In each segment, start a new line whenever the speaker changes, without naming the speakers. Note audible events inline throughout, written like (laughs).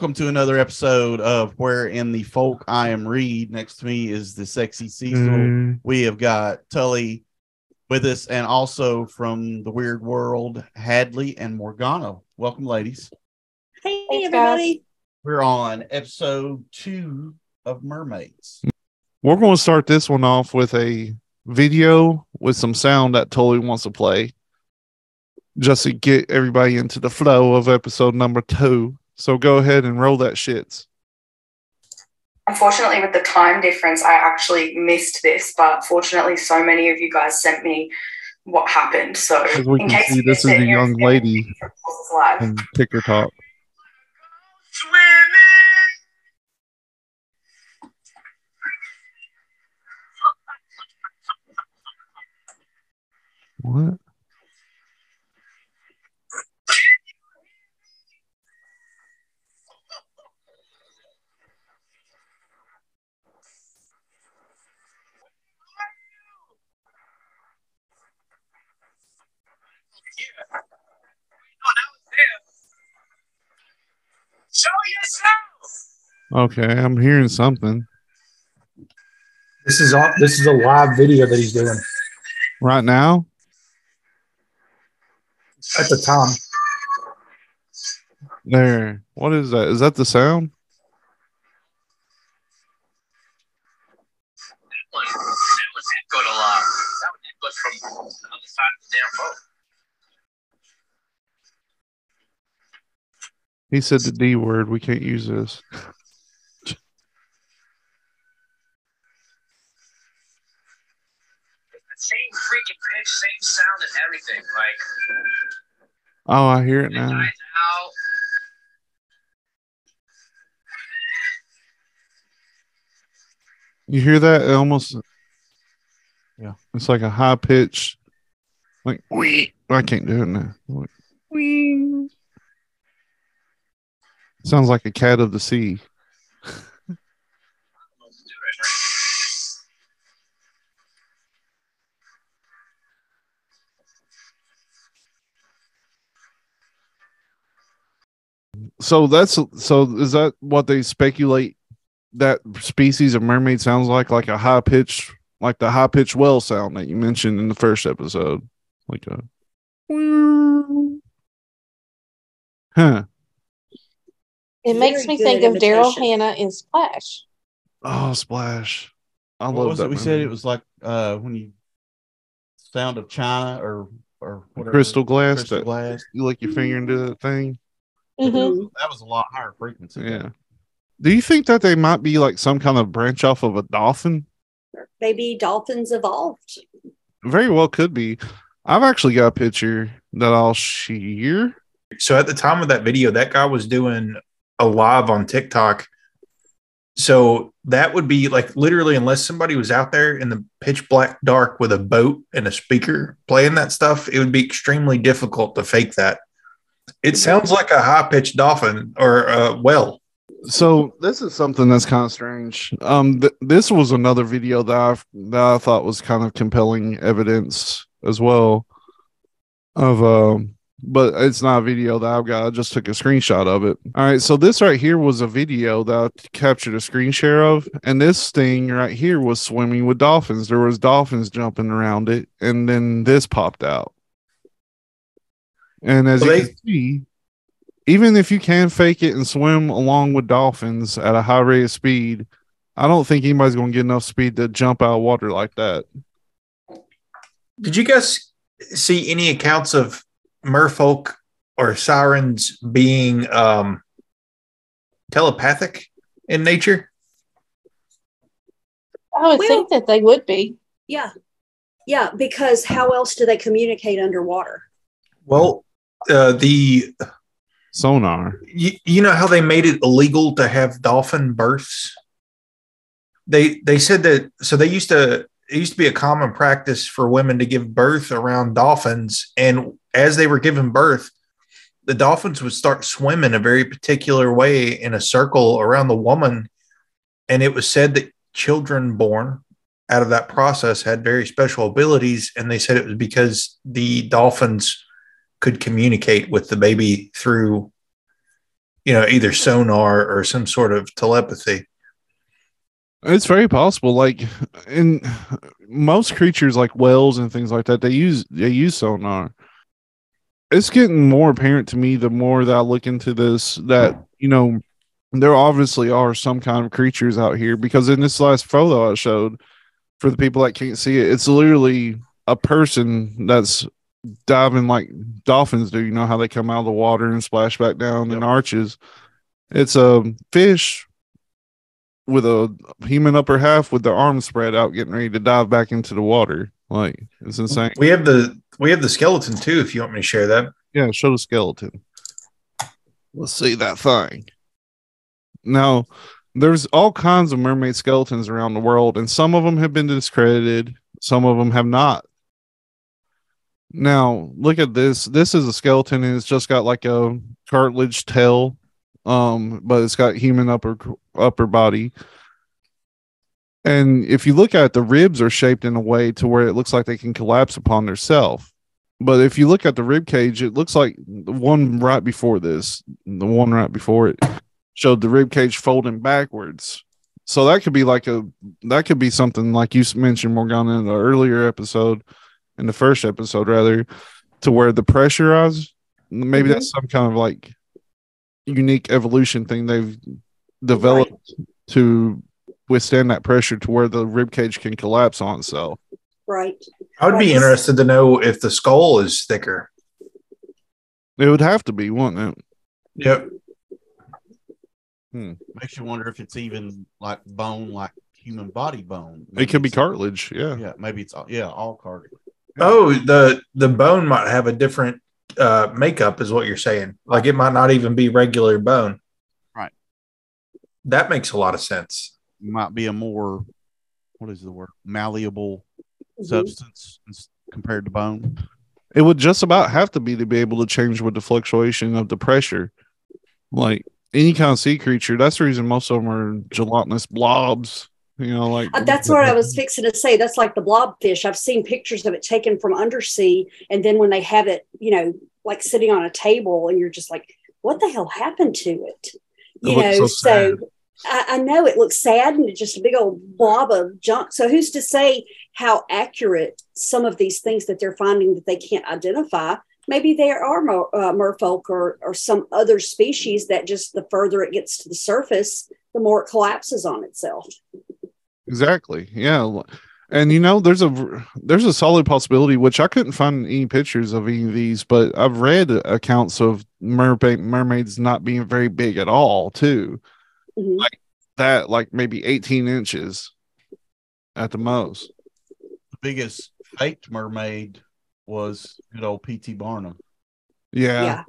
welcome to another episode of Where in the Folk I Am Reed. Next to me is the sexy Cecil.
Mm,
We have got Tully with us, and also from the Weird World, Hadley and Morgano. Welcome, ladies.
Hey,
Thanks,
everybody.
We're on episode two of Mermaids.
we're going to start this one off with a video with some sound that Tully wants to play just to get everybody into the flow of episode number two. So go ahead and roll that shits.
Unfortunately, with the time difference, I actually missed this, but fortunately, so many of you guys sent me what happened. So,
we
in
can
case
see, this is a young lady
This is live.
on TikTok. What?
Show yourself.
Okay, I'm hearing something
This is on. This is a live video that he's doing
right now.
at the time.
There. What is that? Is that the sound?
one. That one did go to live. That one did go from the other side of the damn boat.
He said the D word. We can't use this.
Same freaking pitch, same sound and everything. Like
Oh, I hear it
it
now. You hear that? It almost.
Yeah.
It's like a high pitch. Like, wee. I can't do it now. Like, wee. Sounds like a cat of the sea.
Let's do it right
So that's so. Is that what they speculate that species of mermaid sounds like? Like a high pitch, like the high pitched well sound that you mentioned in the first episode, like a. Huh.
It makes me think of Daryl
imitation.
Hannah in Splash.
Oh, splash! I
what
love
was
that.
it? We said it was like uh when you sound of China or or whatever.
crystal glass.
Crystal
that
glass.
you lick your finger into that thing.
Mhm.
That was a lot higher frequency.
Yeah. Do you think that they might be like some kind of branch off of a dolphin?
Maybe dolphins evolved.
Very well could be. I've actually got a picture that I'll share.
So at the time of that video, that guy was doing a live on TikTok. So that would be like literally, unless somebody was out there in the pitch black dark with a boat and a speaker playing that stuff, it would be extremely difficult to fake that. It sounds like a high pitched dolphin or a whale.
So this is something that's kind of strange. Um, th- this was another video that I that I thought was kind of compelling evidence as well. Of um, but it's not a video that I've got. I just took a screenshot of it. All right, so this right here was a video that I captured a screen share of, and this thing right here was swimming with dolphins. There was dolphins jumping around it, and then this popped out. And as
Well,
you
they-
can see, even if you can fake it and swim along with dolphins at a high rate of speed, I don't think anybody's going to get enough speed to jump out of water like that.
Did you guys see any accounts of merfolk or sirens being um, telepathic in nature?
I would
Well-
think that they would be.
Yeah. Yeah, because how else do they communicate underwater?
Well, uh, the
Sonar.
you, you know how they made it illegal to have dolphin births. They they said that so they used to it used to be a common practice for women to give birth around dolphins, and as they were giving birth, the dolphins would start swimming a very particular way in a circle around the woman, and it was said that children born out of that process had very special abilities, and they said it was because the dolphins could communicate with the baby through you know, either sonar or some sort of telepathy.
It's very possible. Like in most creatures, like whales and things like that, they use they use sonar. It's getting more apparent to me the more that I look into this that you know there obviously are some kind of creatures out here because in this last photo I showed for the people that can't see it, it's literally a person that's diving like dolphins do. You know how they come out of the water and splash back down in arches. It's a fish with a human upper half with their arms spread out, getting ready to dive back into the water. Like it's insane.
We have the we have the skeleton too. If you want me to share that,
Yeah, show the skeleton. Let's see that thing. Now, there's all kinds of mermaid skeletons around the world, and some of them have been discredited, some of them have not. Now, look at this. This is a skeleton, and it's just got like a cartilage tail, um, but it's got human upper upper body. And if you look at it, the ribs are shaped in a way to where it looks like they can collapse upon themselves. But if you look at the rib cage, it looks like the one right before this, the one right before it, showed the rib cage folding backwards. So that could be like a that could be something like you mentioned Morgana in the earlier episode, in the first episode rather, to where the pressurized maybe
Mhm.
that's some kind of like unique evolution thing they've developed to withstand that pressure to where the rib cage can collapse on itself.
right.
I would be
Right.
interested to know if the skull is thicker.
It would have to be, wouldn't it?
Yep. Hmm.
Makes you wonder if it's even like bone, like human body bone.
It could be cartilage. Yeah.
Yeah, maybe it's all, yeah, all cartilage.
Oh, the the bone might have a different uh makeup, is what you're saying. Like it might not even be regular bone.
Right.
That makes a lot of sense.
Might be a more what is the word malleable
Mhm.
substance compared to bone.
It would just about have to be to be able to change with the fluctuation of the pressure. Like any kind of sea creature, that's the reason most of them are gelatinous blobs. You know, like
Uh, That's what I was fixing to say. That's like the blobfish. I've seen pictures of it taken from undersea, and then when they have it, you know, like sitting on a table, and you're just like, "What the hell happened to it?" You
looks
know.
so
So, I, I know it looks sad, and just a big old blob of junk. So who's to say how accurate some of these things that they're finding that they can't identify? Maybe there are mer, uh, merfolk or or some other species that just the further it gets to the surface, the more it collapses on itself.
Exactly. Yeah. And you know, there's a there's a solid possibility, which I couldn't find any pictures of any of these, but I've read accounts of mermaid mermaids not being very big at all, too.
Mhm.
That like maybe 18 inches at the most.
The biggest faked mermaid was good old P.T. Barnum,
Yeah.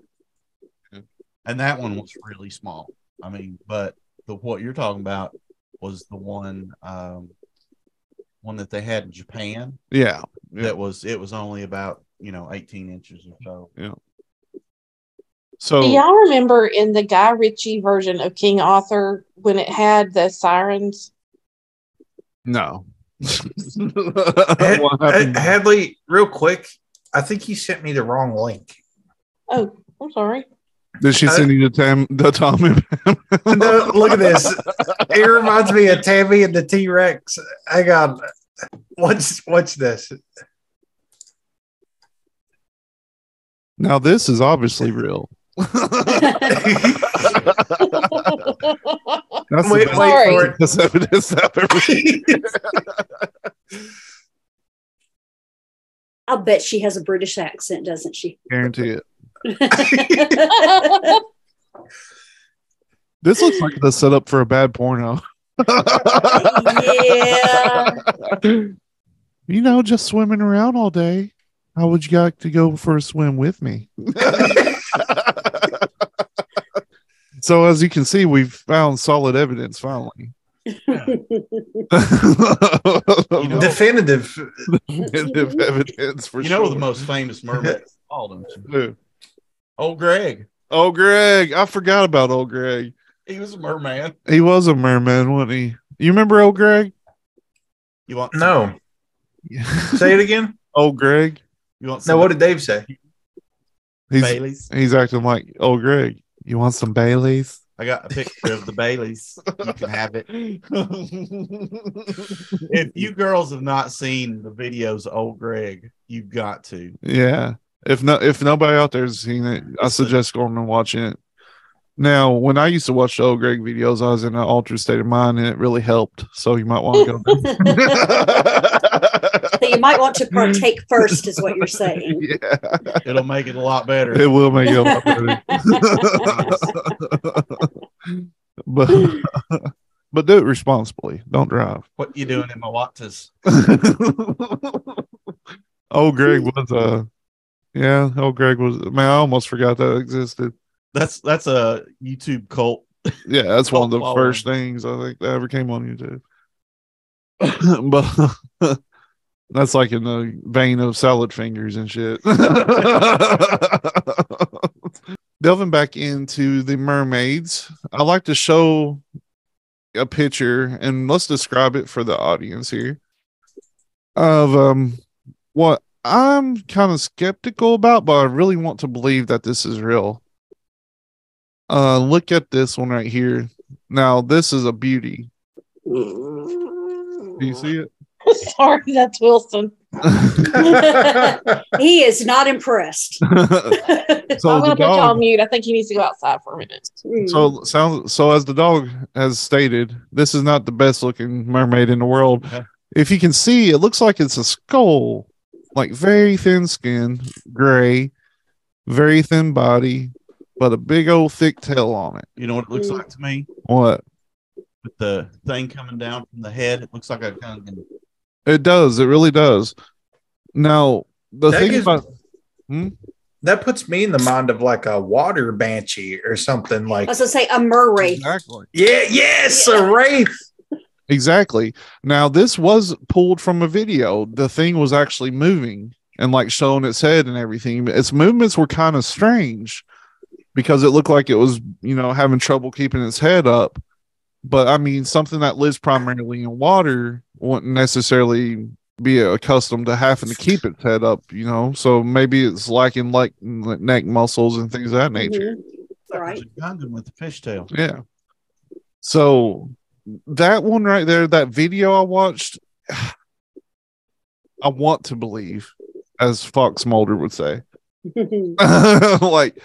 yeah.
and that one was really small. I mean, but the what you're talking about was the one um, one that they had in Japan.
Yeah. Yeah.
That was it was only about you know 18 inches or so.
So
Do y'all remember in the Guy Ritchie version of King Arthur when it had the sirens?
no. (laughs) What happened?
Hadley, real quick, I think you sent me the wrong link.
Oh, I'm sorry.
Did she send uh, you the Tam the Tom and Pam? (laughs)
No, look at this. It reminds me of Tammy and the T Rex. Hang on. What's what's this?
Now this is obviously real. That's
Wait,
best
wait
Sorry.
for it.
That's evidence I've ever seen.
I'll bet she has a British accent, doesn't she?
Guarantee it. (laughs) This looks like the setup for a bad porno.
yeah. (laughs)
You know, just swimming around all day. How would you like to go for a swim with me? (laughs) (laughs) so, as you can see, we've found solid evidence finally.
know-
Definitive.
Definitive evidence for
you
sure.
know the most famous mermaid is called him.
Who?
Old Greg.
Oh, Greg. I forgot about old Greg.
He was a merman.
He was a merman, wasn't he? You remember old Greg?
You want
No. (laughs) Say it again.
old Greg.
You want
No, what did Dave say?
He's
Bailey's?
he's acting like old Greg. You want some Baileys?
I got a picture of the Baileys. You can have it. (laughs) If you girls have not seen the videos of old Greg, you've got to.
Yeah. If no, if nobody out there's seen it, I suggest going and watching it. Now, when I used to watch the old Greg videos, I was in an altered state of mind, and it really helped. So you might want to go. (laughs) (laughs)
So you might want to partake first, is what you're (laughs) saying.
yeah,
It'll make it a lot better.
it will make it a lot (laughs) better. (laughs) but but do it responsibly. Don't drive.
What you doing in my Wattas?
oh, Greg was uh yeah, oh Greg was man, I almost forgot that existed.
That's that's a YouTube cult.
Yeah, that's one of the
Cult
first things I think that ever came on YouTube. but that's like in the vein of salad fingers and shit. (laughs) Delving back into the mermaids, I like to show a picture and let's describe it for the audience here of um what I'm kind of skeptical about, but I really want to believe that this is real. Uh look at this one right here. Now this is a beauty. Do you see it? (laughs)
Sorry, that's Wilson. (laughs) (laughs)
he is not impressed.
so
I'm gonna put you on mute. I think he needs to go outside for a minute.
So sounds so as the dog has stated, this is not the best looking mermaid in the world.
Yeah.
If you can see, it looks like it's a skull, like very thin skin, gray, very thin body, but a big old thick tail on it.
You know what it looks
Mm.
like to me?
What?
With the thing coming down from the head, it looks like a gungan.
It does. It really does. Now the
That
thing
gives-
about hmm?
That puts me in the mind of like a water banshee or something like.
I
like.
was gonna say a Murray.
exactly
Yeah, yes,
Yeah.
a wraith.
Exactly. Now this was pulled from a video. The thing was actually moving and like showing its head and everything. Its movements were kind of strange because it looked like it was, you know, having trouble keeping its head up. But I mean, something that lives primarily in water wouldn't necessarily be accustomed to having to keep its head up, you know. So maybe it's lacking like neck muscles and things of that nature.
Mhm.
It's like
Right.
there's a with a fishtail.
Yeah. So that one right there, that video I watched, (sighs) I want to believe, as Fox Mulder would say. (laughs) (laughs) like,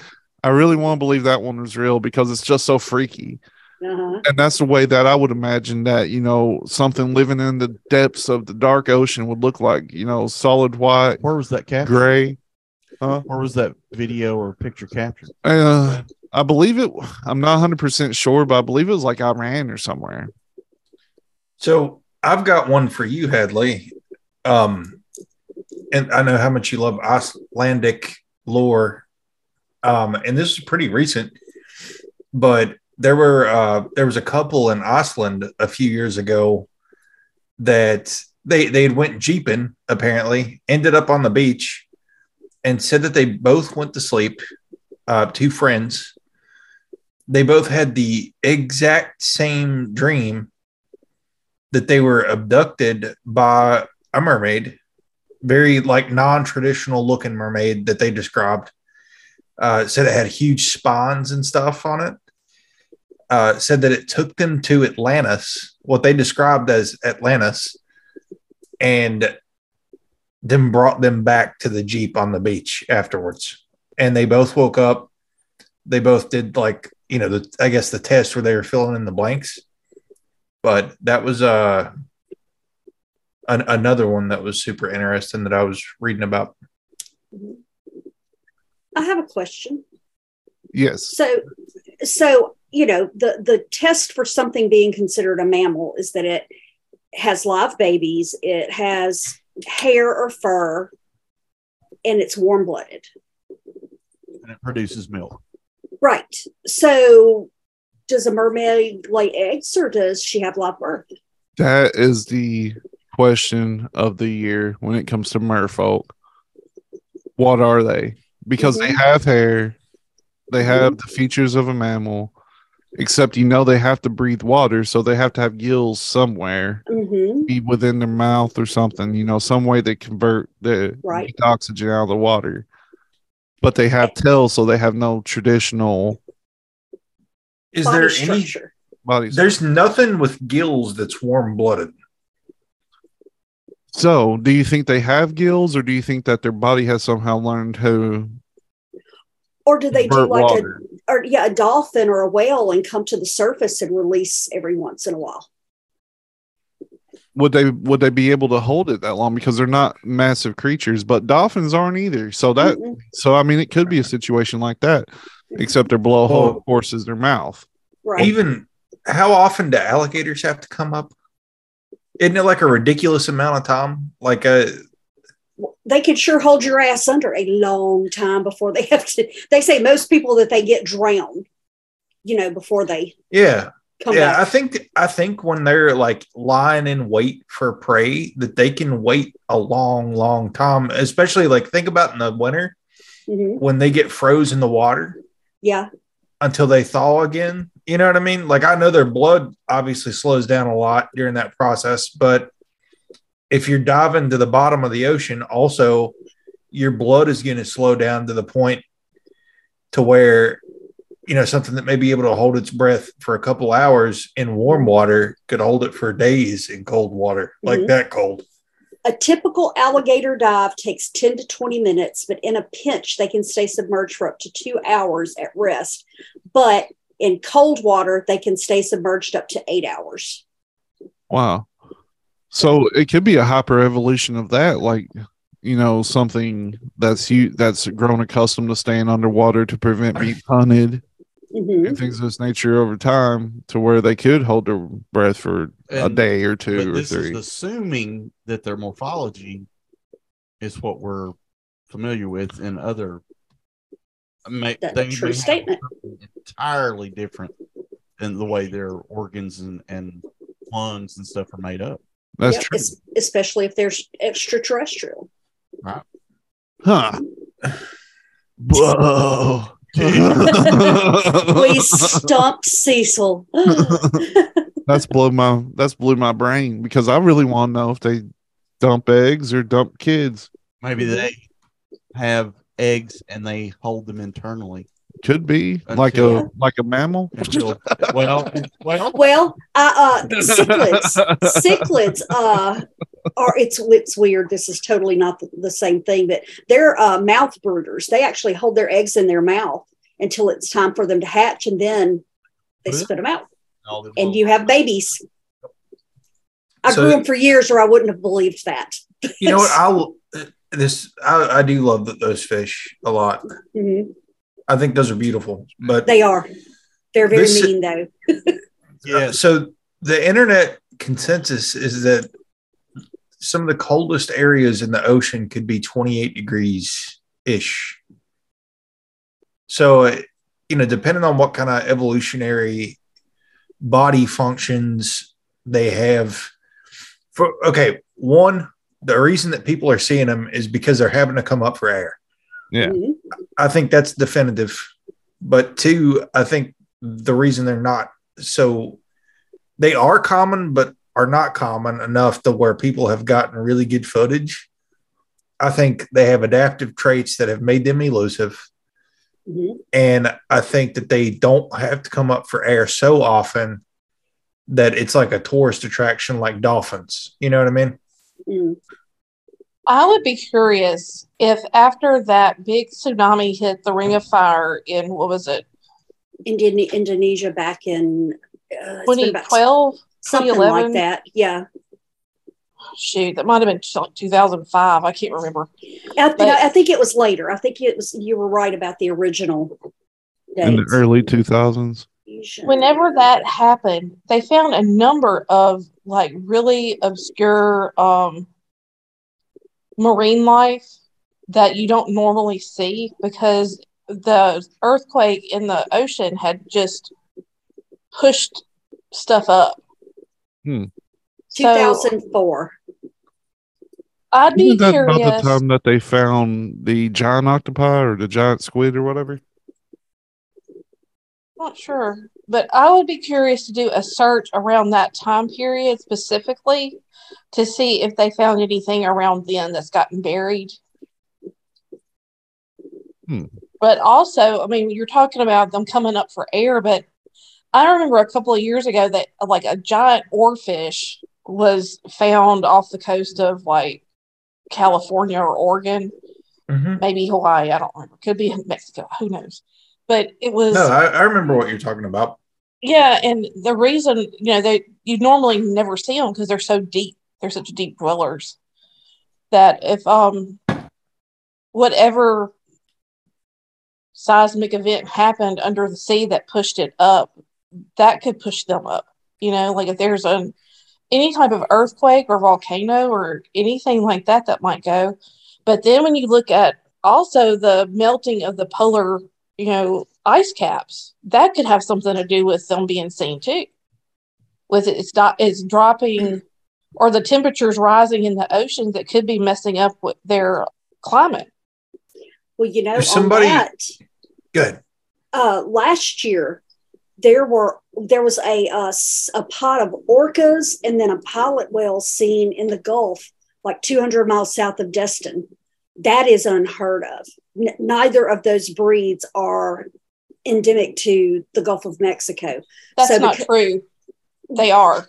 I really want to believe that one was real because it's just so freaky.
Uh-huh.
And that's the way that I would imagine that, you know, something living in the depths of the dark ocean would look like, you know, solid white,
Where was that captured?
gray.
Where was that video or picture captured?
Uh, I believe it, I'm not 100% sure, but I believe it was like Iran or somewhere.
So I've got one for you, Hadley. Um, and I know how much you love Icelandic lore. Um, and this is pretty recent, but there were uh, there was a couple in Iceland a few years ago that they they went jeeping apparently, ended up on the beach, and said that they both went to sleep. Uh, two friends. They both had the exact same dream that they were abducted by a mermaid, very like non-traditional looking mermaid that they described. Uh, said it had huge spines and stuff on it. Uh, said that it took them to Atlantis, what they described as Atlantis, and then brought them back to the jeep on the beach afterwards. And they both woke up. They both did like you know the I guess the test where they were filling in the blanks but that was uh an, another one that was super interesting that I was reading about.
I have a question.
Yes.
So, so you know, the the test for something being considered a mammal is that it has live babies, it has hair or fur, and it's warm blooded.
And it produces milk.
Right. So, does a mermaid lay eggs, or does she have live birth?
That is the question of the year when it comes to merfolk. What are they? Because they mm-hmm. have hair, they have mm-hmm. the features of a mammal, except you know they have to breathe water, so they have to have gills somewhere,
Mm-hmm.
be within their mouth or something, you know, some way they convert the
Right.
oxygen out of the water. But they have tails, so they have no traditional
Is
body
there any?
structure.
Bodies.
There's nothing with gills that's warm blooded.
So, do you think they have gills, or do you think that their body has somehow learned how?
Or do they do like
water.
a or yeah, a dolphin or a whale and come to the surface and release every once in a while?
Would they would they be able to hold it that long because they're not massive creatures, but dolphins aren't either. So that
Mm-mm.
so I mean it could be a situation like that, except their blowhole, of course, is their mouth.
right.
Even how often do alligators have to come up? Isn't it like a ridiculous amount of time? Like uh, a
they could sure hold your ass under a long time before they (laughs) have to. They say most people that they get drowned, you know, before they
yeah,
come
yeah. I think I think when they're like lying in wait for prey, that they can wait a long, long time. Especially like think about in the winter
Mhm.
when they get froze in the water
Yeah,
until they thaw again. You know what I mean? Like I know their blood obviously slows down a lot during that process, but if you're diving to the bottom of the ocean, also your blood is going to slow down to the point to where you know something that may be able to hold its breath for a couple hours in warm water could hold it for days in cold water, like
Mhm.
that cold.
a typical alligator dive takes 10 to 20 minutes, but in a pinch, they can stay submerged for up to two hours at rest. But in cold water, they can stay submerged up to eight hours.
Wow. So it could be a hyper evolution of that, like you know, something that's you that's grown accustomed to staying underwater to prevent being (laughs) hunted
Mhm.
and things of this nature over time to where they could hold their breath for a day or two
But
or
this
three.
is assuming that their morphology is what we're familiar with in other. May,
That's
they
true statement.
entirely different than the way their organs and, and lungs and stuff are made up.
That's
Yep,
true.
es- Especially if they're extraterrestrial.
Huh. Whoa. (laughs)
We (laughs) stumped Cecil. (laughs)
that's blew my that's blew my brain because I really want to know if they dump eggs or dump kids.
Maybe they have eggs and they hold them internally.
Could be like a like a mammal.
Until, well, well,
well, uh, uh, cichlids, cichlids, uh, are it's it's weird. This is totally not the, the same thing, but they're uh, mouth brooders. They actually hold their eggs in their mouth until it's time for them to hatch, and then they
Really?
spit them out,
all
and you have babies. I
So-
grew them for years, or I wouldn't have believed that.
You know what? (laughs) I'll this I, I do love those fish a lot.
Mhm.
I think those are beautiful, mm. but
They are. They're very
This-
mean, though. (laughs)
Yeah.
So the internet consensus is that some of the coldest areas in the ocean could be 28 degrees ish. So, you know, depending on what kind of evolutionary body functions they have. For okay, one, the reason that people are seeing them is because they're having to come up for air.
Yeah.
Mhm.
I think that's definitive. But two, I think the reason they're not so they are common, but are not common enough to where people have gotten really good footage. I think they have adaptive traits that have made them elusive.
Mhm.
And I think that they don't have to come up for air so often that it's like a tourist attraction like dolphins. You know what I mean?
Mm.
I would be curious if after that big tsunami hit the Ring of Fire in what was it,
Indone- Indonesia back in uh, it's been about
2012?
something
2011?
like that. Yeah.
Shoot, that might have been like 2005. I can't remember.
I, think
But-
I think it was later. I think it was you were right about the original
in the early 2000s.
Whenever that happened, they found a number of like really obscure um, marine life that you don't normally see because the earthquake in the ocean had just pushed stuff up.
Hmm.
So
2004.
I'd be
Isn't that
curious.
about the time that they found the giant octopi or the giant squid or whatever?
Not sure, but I would be curious to do a search around that time period specifically to see if they found anything around then that's gotten buried.
Hmm.
But also, I mean, you're talking about them coming up for air, but I remember a couple of years ago that like a giant oarfish was found off the coast of like California or Oregon,
Mhm.
maybe Hawaii. I don't remember. Could be Mexico. Who knows? But it was
No, I, I remember what you're talking about.
yeah, and the reason you know they you normally never see them because they're so deep. They're such deep dwellers that if um whatever seismic event happened under the sea that pushed it up, that could push them up. You know, like if there's an any type of earthquake or volcano or anything like that that might go. But then when you look at also the melting of the polar, you know, ice caps, that could have something to do with them being seen too. With it's not it's dropping or the temperatures rising in the oceans that could be messing up with their climate.
Well, you know,
somebody-
that,
Good.
uh, last year there were there was a, uh, s- a pod of orcas and then a pilot whale seen in the Gulf, like 200 miles south of Destin. That is unheard of. N- neither of those breeds are endemic to the Gulf of Mexico.
That's
So
not
becau-
true. They are.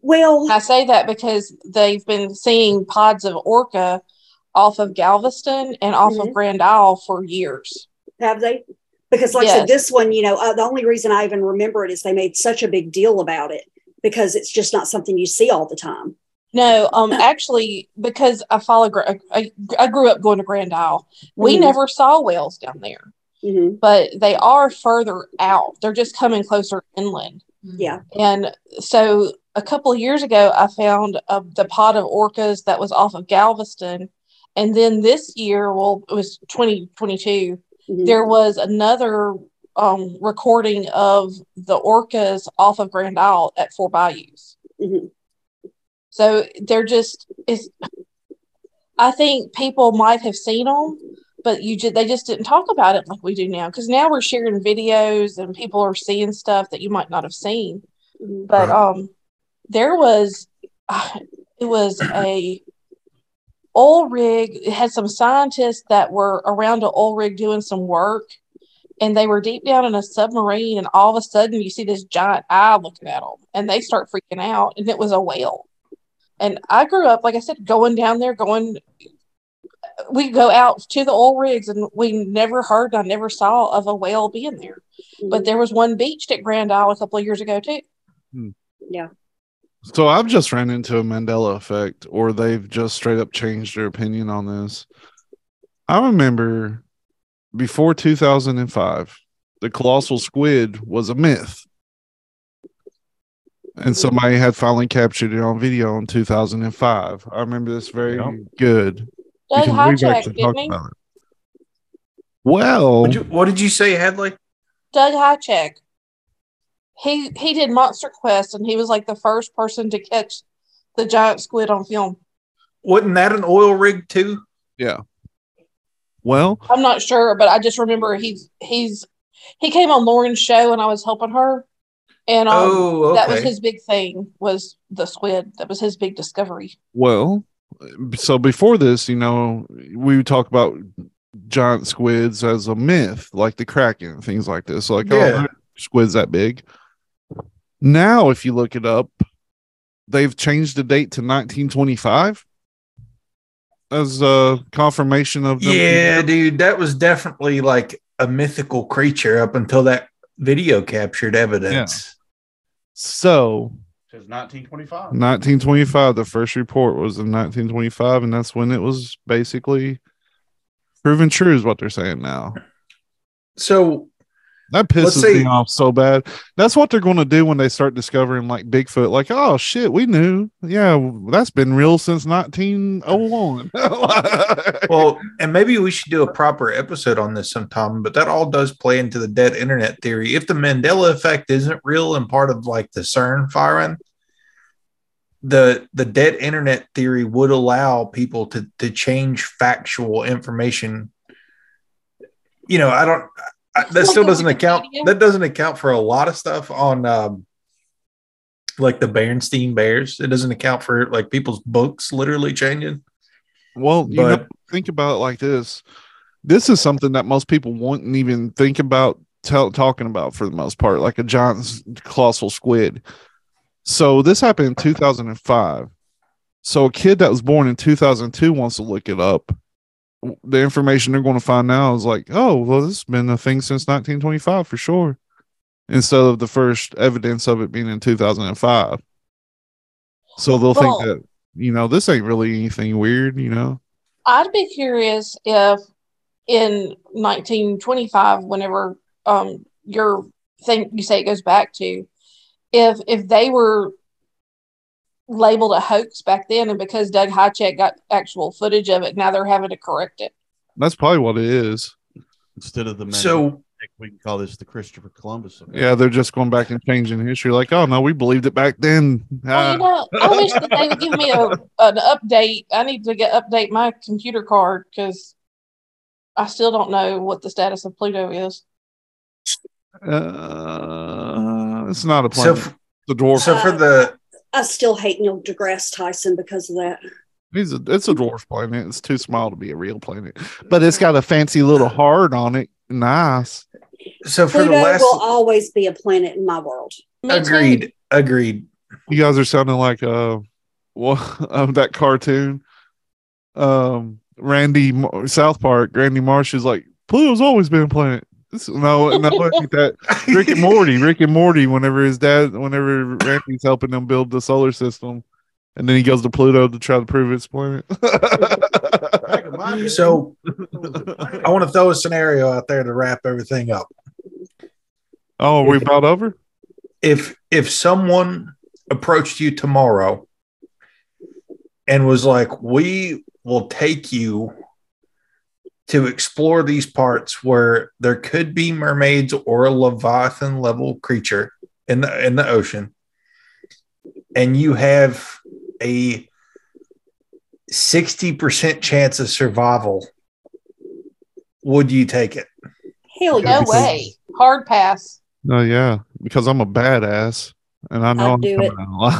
Well,
I say that because they've been seeing pods of orca off of Galveston and off of
Mhm.
Grand Isle for years.
have they? Because, like I said, this one, you know, uh, the only reason I even remember it is they made such a big deal about it because it's just not something you see all the time.
No, um, actually, because I follow, I, I grew up going to Grand Isle. We
Mhm.
never saw whales down there,
hmm
but they are further out. They're just coming closer inland.
Yeah.
And so a couple of years ago, I found a, the pod of orcas that was off of Galveston. And then this year, well, it was 2022,
Mhm.
there was another um, recording of the orcas off of Grand Isle at Four Bayous.
Mhm.
So they're just, it's, I think people might have seen them, but you just, they just didn't talk about it like we do now. Because now we're sharing videos and people are seeing stuff that you might not have seen
Mhm.
but
Right.
um there was (sighs) it was a oil rig it had some scientists that were around an oil rig doing some work and they were deep down in a submarine and all of a sudden you see this giant eye looking at them and they start freaking out and it was a whale and i grew up like i said going down there going we go out to the oil rigs and we never heard i never saw of a whale being there but mm-hmm. there was one beached at grand isle a couple of years ago too hmm.
yeah.
So I've just ran into a Mandela effect, or they've just straight up changed their opinion on this. I remember before 2005, the colossal squid was a myth. And somebody had finally captured it on video in 2005. I remember this very
Yep.
good.
doug
because we've
Hajicek,
actually
didn't he?
about it. Well,
What'd you, what did you say, Hadley?
Doug Hajicek. He he did Monster Quest and he was like the first person to catch the giant squid on film.
Wasn't that an oil rig too? Yeah.
Well,
I'm not sure, but I just remember he's he's he came on Lauren's show and I was helping her. And um,
oh, okay.
that was his big thing was the squid. That was his big discovery.
Well, so before this, you know, we would talk about giant squids as a myth, like the kraken, things like this. Like,
Yeah.
oh, squids that big. Now, if you look it up, they've changed the date to 1925 as a confirmation of them.
yeah, dude, that was definitely like a mythical creature up until that video captured evidence.
So,
Says 1925.
1925, the first report was in 1925, and that's when it was basically proven true, is what they're saying now.
So
That pisses
say-
me off so bad. That's what they're going to do when they start discovering like Bigfoot. Like, oh shit, we knew. Yeah, that's been real since 1901. (laughs)
well, and maybe we should do a proper episode on this sometime, but that all does play into the dead internet theory. If the Mandela effect isn't real and part of like the CERN firing, the the dead internet theory would allow people to to change factual information. You know, I don't that still doesn't account that doesn't account for a lot of stuff on um like the Bernstein Bears. It doesn't account for like people's books literally changing.
well, you know,
But
think about it like this. This is something that most people wouldn't even think about tell, talking about for the most part, like a giant colossal squid. So this happened in 2005. So a kid that was born in 2002 wants to look it up. The information they're going to find now is like, oh, well, this has been a thing since 1925 for sure, instead of the first evidence of it being in 2005. So they'll
Well-
think that you know this ain't really anything weird, you know.
I'd be curious if in 1925, whenever um your thing you say it goes back to, if if they were labeled a hoax back then, and because Doug Hajicek got actual footage of it, now they're having to correct it.
That's probably what it is.
Instead of the Mandela
So
we can call this the Christopher Columbus. effect.
Yeah, they're just going back and changing history. Like, oh no, we believed it back then.
Well, you
Ah.
know, I wish that they would give me a an update. I need to get update my computer card because I still don't know what the status of Pluto is.
Uh, it's not a
so
planet.
f-
the dwarf.
so for the
I still hate Neil deGrasse Tyson because of that.
He's a, it's a dwarf planet. It's too small to be a real planet, but it's got a fancy little heart on it. Nice.
so for
Pluto
the last
will always be a planet in my world.
Me too.
agreed agreed.
You guys are sounding like uh, well, (laughs) um, that cartoon. Um, Randy South Park. Randy Marsh is like Pluto's always been a planet. No, no, think that Rick and Morty. Rick and Morty. Whenever his dad, whenever Randy's helping them build the solar system, and then he goes to Pluto to try to prove it's planet.
So I want to throw a scenario out there to wrap everything up.
oh, are we about over?
If if someone approached you tomorrow and was like, "We will take you to explore these parts where there could be mermaids or a leviathan level creature in the in the ocean," and you have a 60% chance of survival, would you take it?
Hell
No
yes.
way. Hard pass.
Oh yeah, because I'm a badass, and I know
I'd
I'm
do it.
coming out.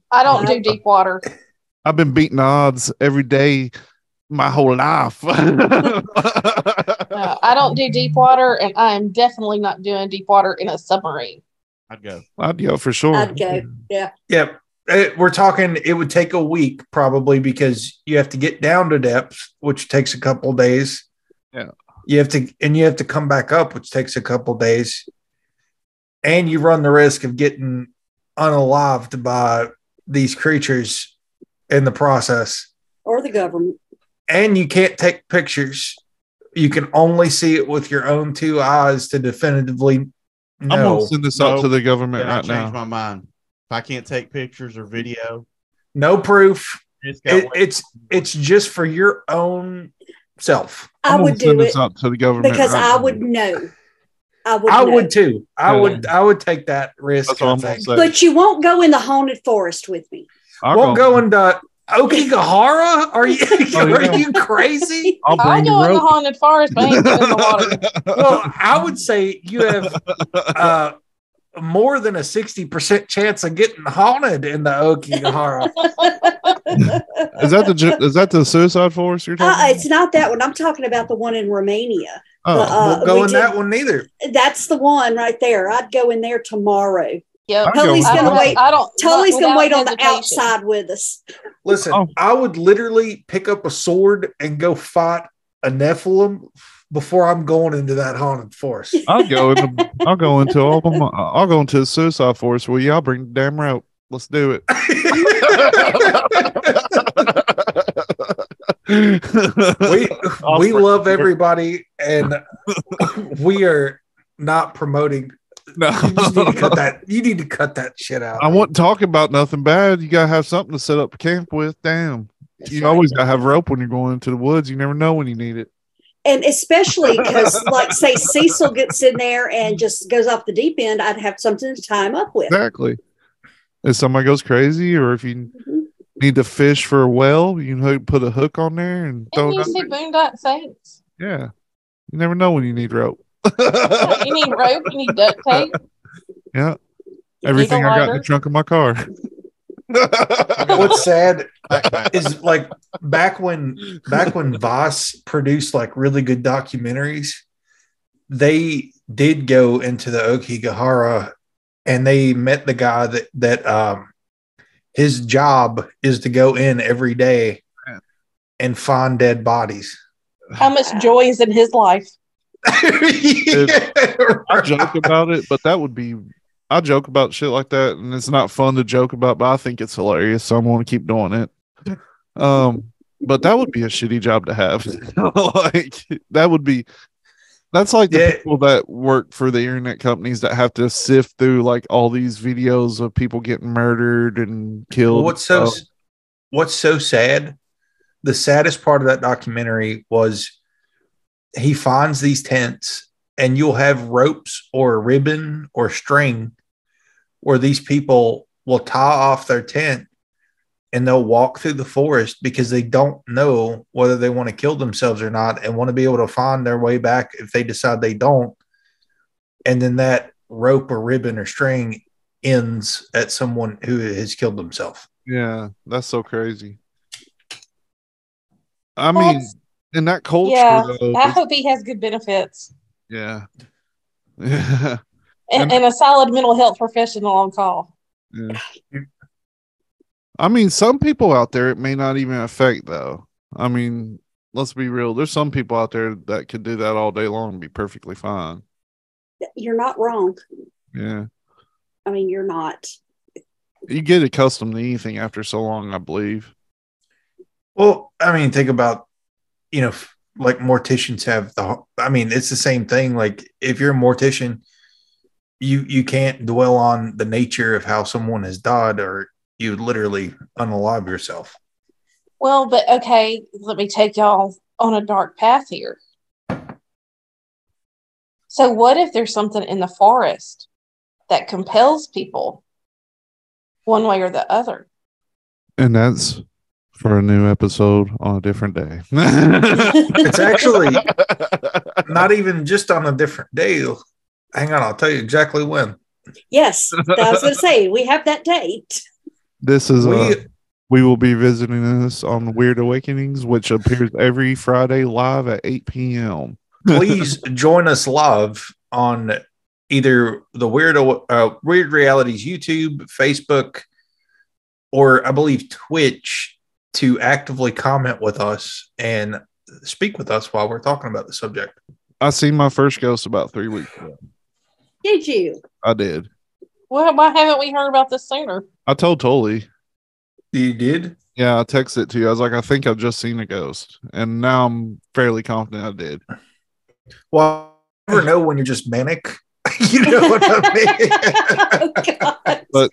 (laughs)
I don't do deep water.
I've been beating odds every day my whole life.
Uh, (laughs) I don't do deep water, and I am definitely not doing deep water in a submarine.
I'd go.
I'd go for sure.
I'd go. Yeah.
Yep. Uh, We're talking, it would take a week probably because you have to get down to depth, which takes a couple days.
Yeah.
You have to, and you have to come back up, which takes a couple days. And you run the risk of getting unalived by these creatures in the process.
Or the government.
And you can't take pictures. You can only see it with your own two eyes to definitively Know.
I'm
know.
gonna send this out to the government
Then I
right
change
now.
my mind. If I can't take pictures or video,
No proof.
it's
It, it's it's just for your own self.
I
I'm
would
send
do
this
it
out to the government
because
right
I
now.
would know. I would.
I
know.
would too. I
Yeah.
would. I would take that risk.
That's what
I
I'm gonna say.
But you won't go in the haunted forest with me.
I'll
Won't go into Aokigahara? Are you
Oh, (laughs) yeah.
are you crazy? (laughs)
I'll
I'll
bring
go
the
in the haunted forest, but I ain't getting in the water. (laughs)
Well, I would say you have uh, more than a sixty percent chance of getting haunted in the Aokigahara.
is that the is that the suicide forest you're
Uh,
talking?
it's not that one. I'm talking about the one in Romania.
Oh,
uh,
Won't go
we
in
did-
that one neither.
That's the one right there. I'd go in there tomorrow.
Yep.
Tully's gonna
don't,
wait.
I don't.
Tully's gonna
without
wait on the outside with us.
Listen,
Oh.
I would literally pick up a sword and go fight a Nephilim before I'm going into that haunted forest. (laughs)
I'll go into I'll go into all of them. I'll go into the suicide forest. Well, yeah, I'll bring the damn rope. Let's do it. (laughs)
we we love everybody and we are not promoting
No.
you need to cut that (laughs) you need to cut that shit out
I won't talk about nothing bad. You gotta have something to set up camp with. Damn. You always gotta have rope when you're going into the woods. You never know when you need it.
And especially because, (laughs) like, say Cecil gets in there and just goes off the deep end, I'd have something to tie him up with.
Exactly. If somebody goes crazy, or if you
Mhm.
need to fish for a well, you can put a hook on there and throw
And
it
you see. Boondock Saints.
Yeah. You never know when you need rope. (laughs)
You need rope. You need duct tape.
yeah. Everything I got in the trunk of my car.
what's sad is like back when back when Vice produced like really good documentaries they did go into the Aokigahara and they met the guy that that um his job is to go in every day and find dead bodies.
How much joy is in his life?
Yeah, (laughs)
I joke about it, but that would be I joke about shit like that, and it's not fun to joke about, but I think it's hilarious, so I'm gonna keep doing it. Um, but that would be a shitty job to have. (laughs) like that would be that's like the
Yeah.
people that work for the internet companies that have to sift through like all these videos of people getting murdered and killed.
What's so what's so sad? The saddest part of that documentary was he finds these tents, and you'll have ropes or ribbon or string where these people will tie off their tent and they'll walk through the forest because they don't know whether they want to kill themselves or not and want to be able to find their way back if they decide they don't. And then that rope or ribbon or string ends at someone who has killed themselves.
yeah, that's so crazy. I mean,
That's-
in that culture,
yeah,
though,
I hope he has good benefits
yeah, yeah.
and, (laughs)
And-
and a solid mental health professional on call.
Yeah. I mean, some people out there it may not even affect though. I mean, let's be real. There's some people out there that could do that all day long and be perfectly fine.
You're not wrong.
Yeah.
I mean, you're not.
You get accustomed to anything after so long, I believe.
Well, I mean, think about, you know, like morticians have the, I mean, it's the same thing. Like if you're a mortician, you you can't dwell on the nature of how someone has died, or you would literally unalive yourself.
Well, but okay, let me take y'all on a dark path here. So, what if there's something in the forest that compels people one way or the other?
And that's for a new episode on a different day. (laughs)
It's actually (laughs) not even just on a different day. Hang on, I'll tell you exactly when.
Yes, I was going to say we have that date.
this is
We
uh, we will be visiting this on Weird Awakenings, which appears every Friday live at 8 p.m.
please (laughs) join us live on either the weird uh, weird realities youtube facebook or i believe twitch to actively comment with us and speak with us while we're talking about the subject
I seen my first ghost about three weeks ago.
Did you?
I did.
Well, why haven't we heard about this sooner?
I told Tully.
you did
Yeah, I texted it to you. I was like, I think I've just seen a ghost, and now I'm fairly confident I did.
well I never know when you're just manic (laughs) you know what i (laughs) mean
oh,
But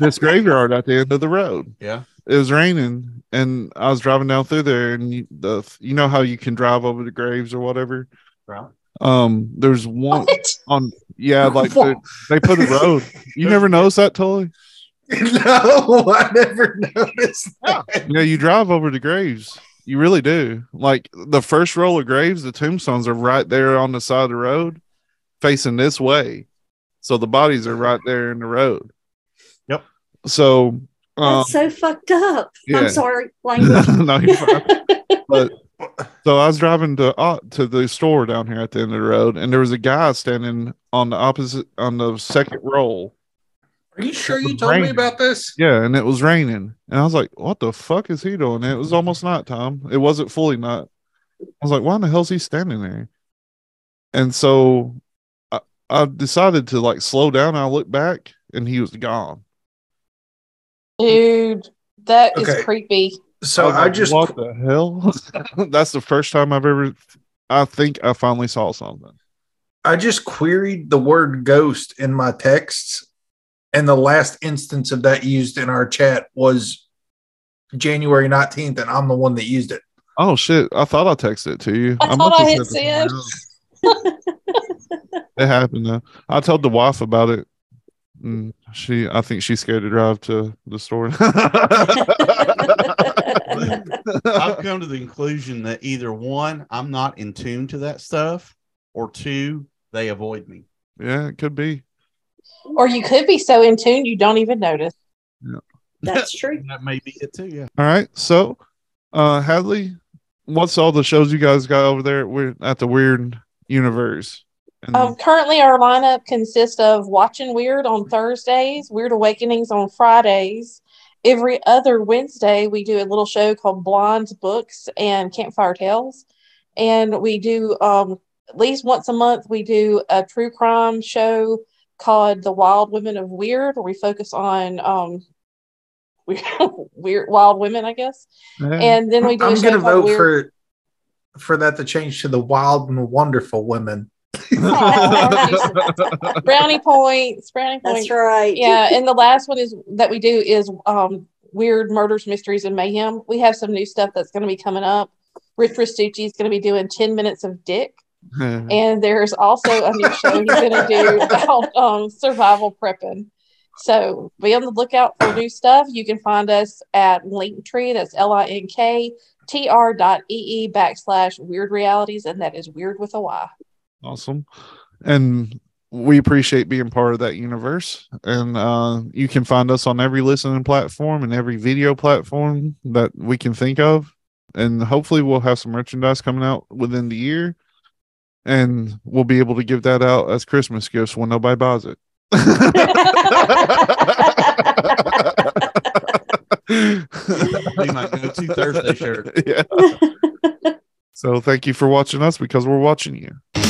this graveyard at the end of the road,
Yeah.
It was raining, and I was driving down through there, and you, the you know how you can drive over the graves or whatever.
Right.
Um, there's one
What?
on yeah, (laughs) like they, they put a road. You never noticed that, Tully? (laughs)
no i never noticed that.
Yeah, you drive over the graves. You really do. Like the first row of graves, the tombstones are right there on the side of the road, facing this way. So the bodies are right there in the road.
Yep.
So um,
That's so fucked up.
yeah.
I'm sorry, (laughs) language.
no, you're fine. (laughs) But so I was driving to uh, to the store down here at the end of the road, and there was a guy standing on the opposite on the second row.
are you sure you
It was
told me about this
Yeah, and it was raining, and I was like, "What the fuck is he doing?" And it was almost nighttime. It wasn't fully night. I was like, "Why in the hell's he standing there?" And so I, I decided to like slow down. I looked back, and he was gone.
Dude, that is
Okay.
creepy.
so
was
i just
what the hell? (laughs) That's the first time I've ever. I think I finally saw something.
I just queried the word ghost in my texts, and the last instance of that used in our chat was January 19th, and I'm the one that used it.
Oh shit! I thought I texted it to you.
I
must
thought I
have
hit
said it to somebody else. it happened though. I told the wife about it. And she, I think she's scared to drive to the store. (laughs)
I've come to the conclusion that either one, I'm not in tune to that stuff, or two, they avoid me.
yeah, it could be.
Or you could be so in tune you don't even notice. yeah.
That's true. (laughs)
That may be it too. Yeah.
All right. So, uh, Hadley, what's all the shows you guys got over there at, Weird, at the Weird Universe? And
Um, currently, our lineup consists of Watching Weird on Thursdays, Weird Awakenings on Fridays. Every other Wednesday, we do a little show called Blondes Books and Campfire Tales. And we do, um, at least once a month, we do a true crime show called The Wild Women of Weird, where we focus on um, (laughs) weird, weird wild women, I guess.
yeah.
And then we do a
I'm
show
gonna vote
Weird.
for for that to change to the wild and wonderful women. (laughs)
Brownie points, brownie points.
That's right.
yeah and the last one is that we do is um weird murders mysteries and mayhem. We have some new stuff that's going to be coming up. Rich Ristucci is going to be doing 10 minutes of dick. (laughs) And there's also a new show he's going to do (laughs) about um, survival prepping. So be on the lookout for new stuff. You can find us at linktree that's l-i-n-k tr dot ee backslash weird realities and that is weird with a y
Awesome. And we appreciate being part of that universe. And uh, you can find us on every listening platform and every video platform that we can think of. And hopefully, we'll have some merchandise coming out within the year. And we'll be able to give that out as Christmas gifts when nobody buys it. (laughs)
Be my go-to Thursday shirt. (laughs)
Yeah. (laughs) So thank you for watching us because we're watching you.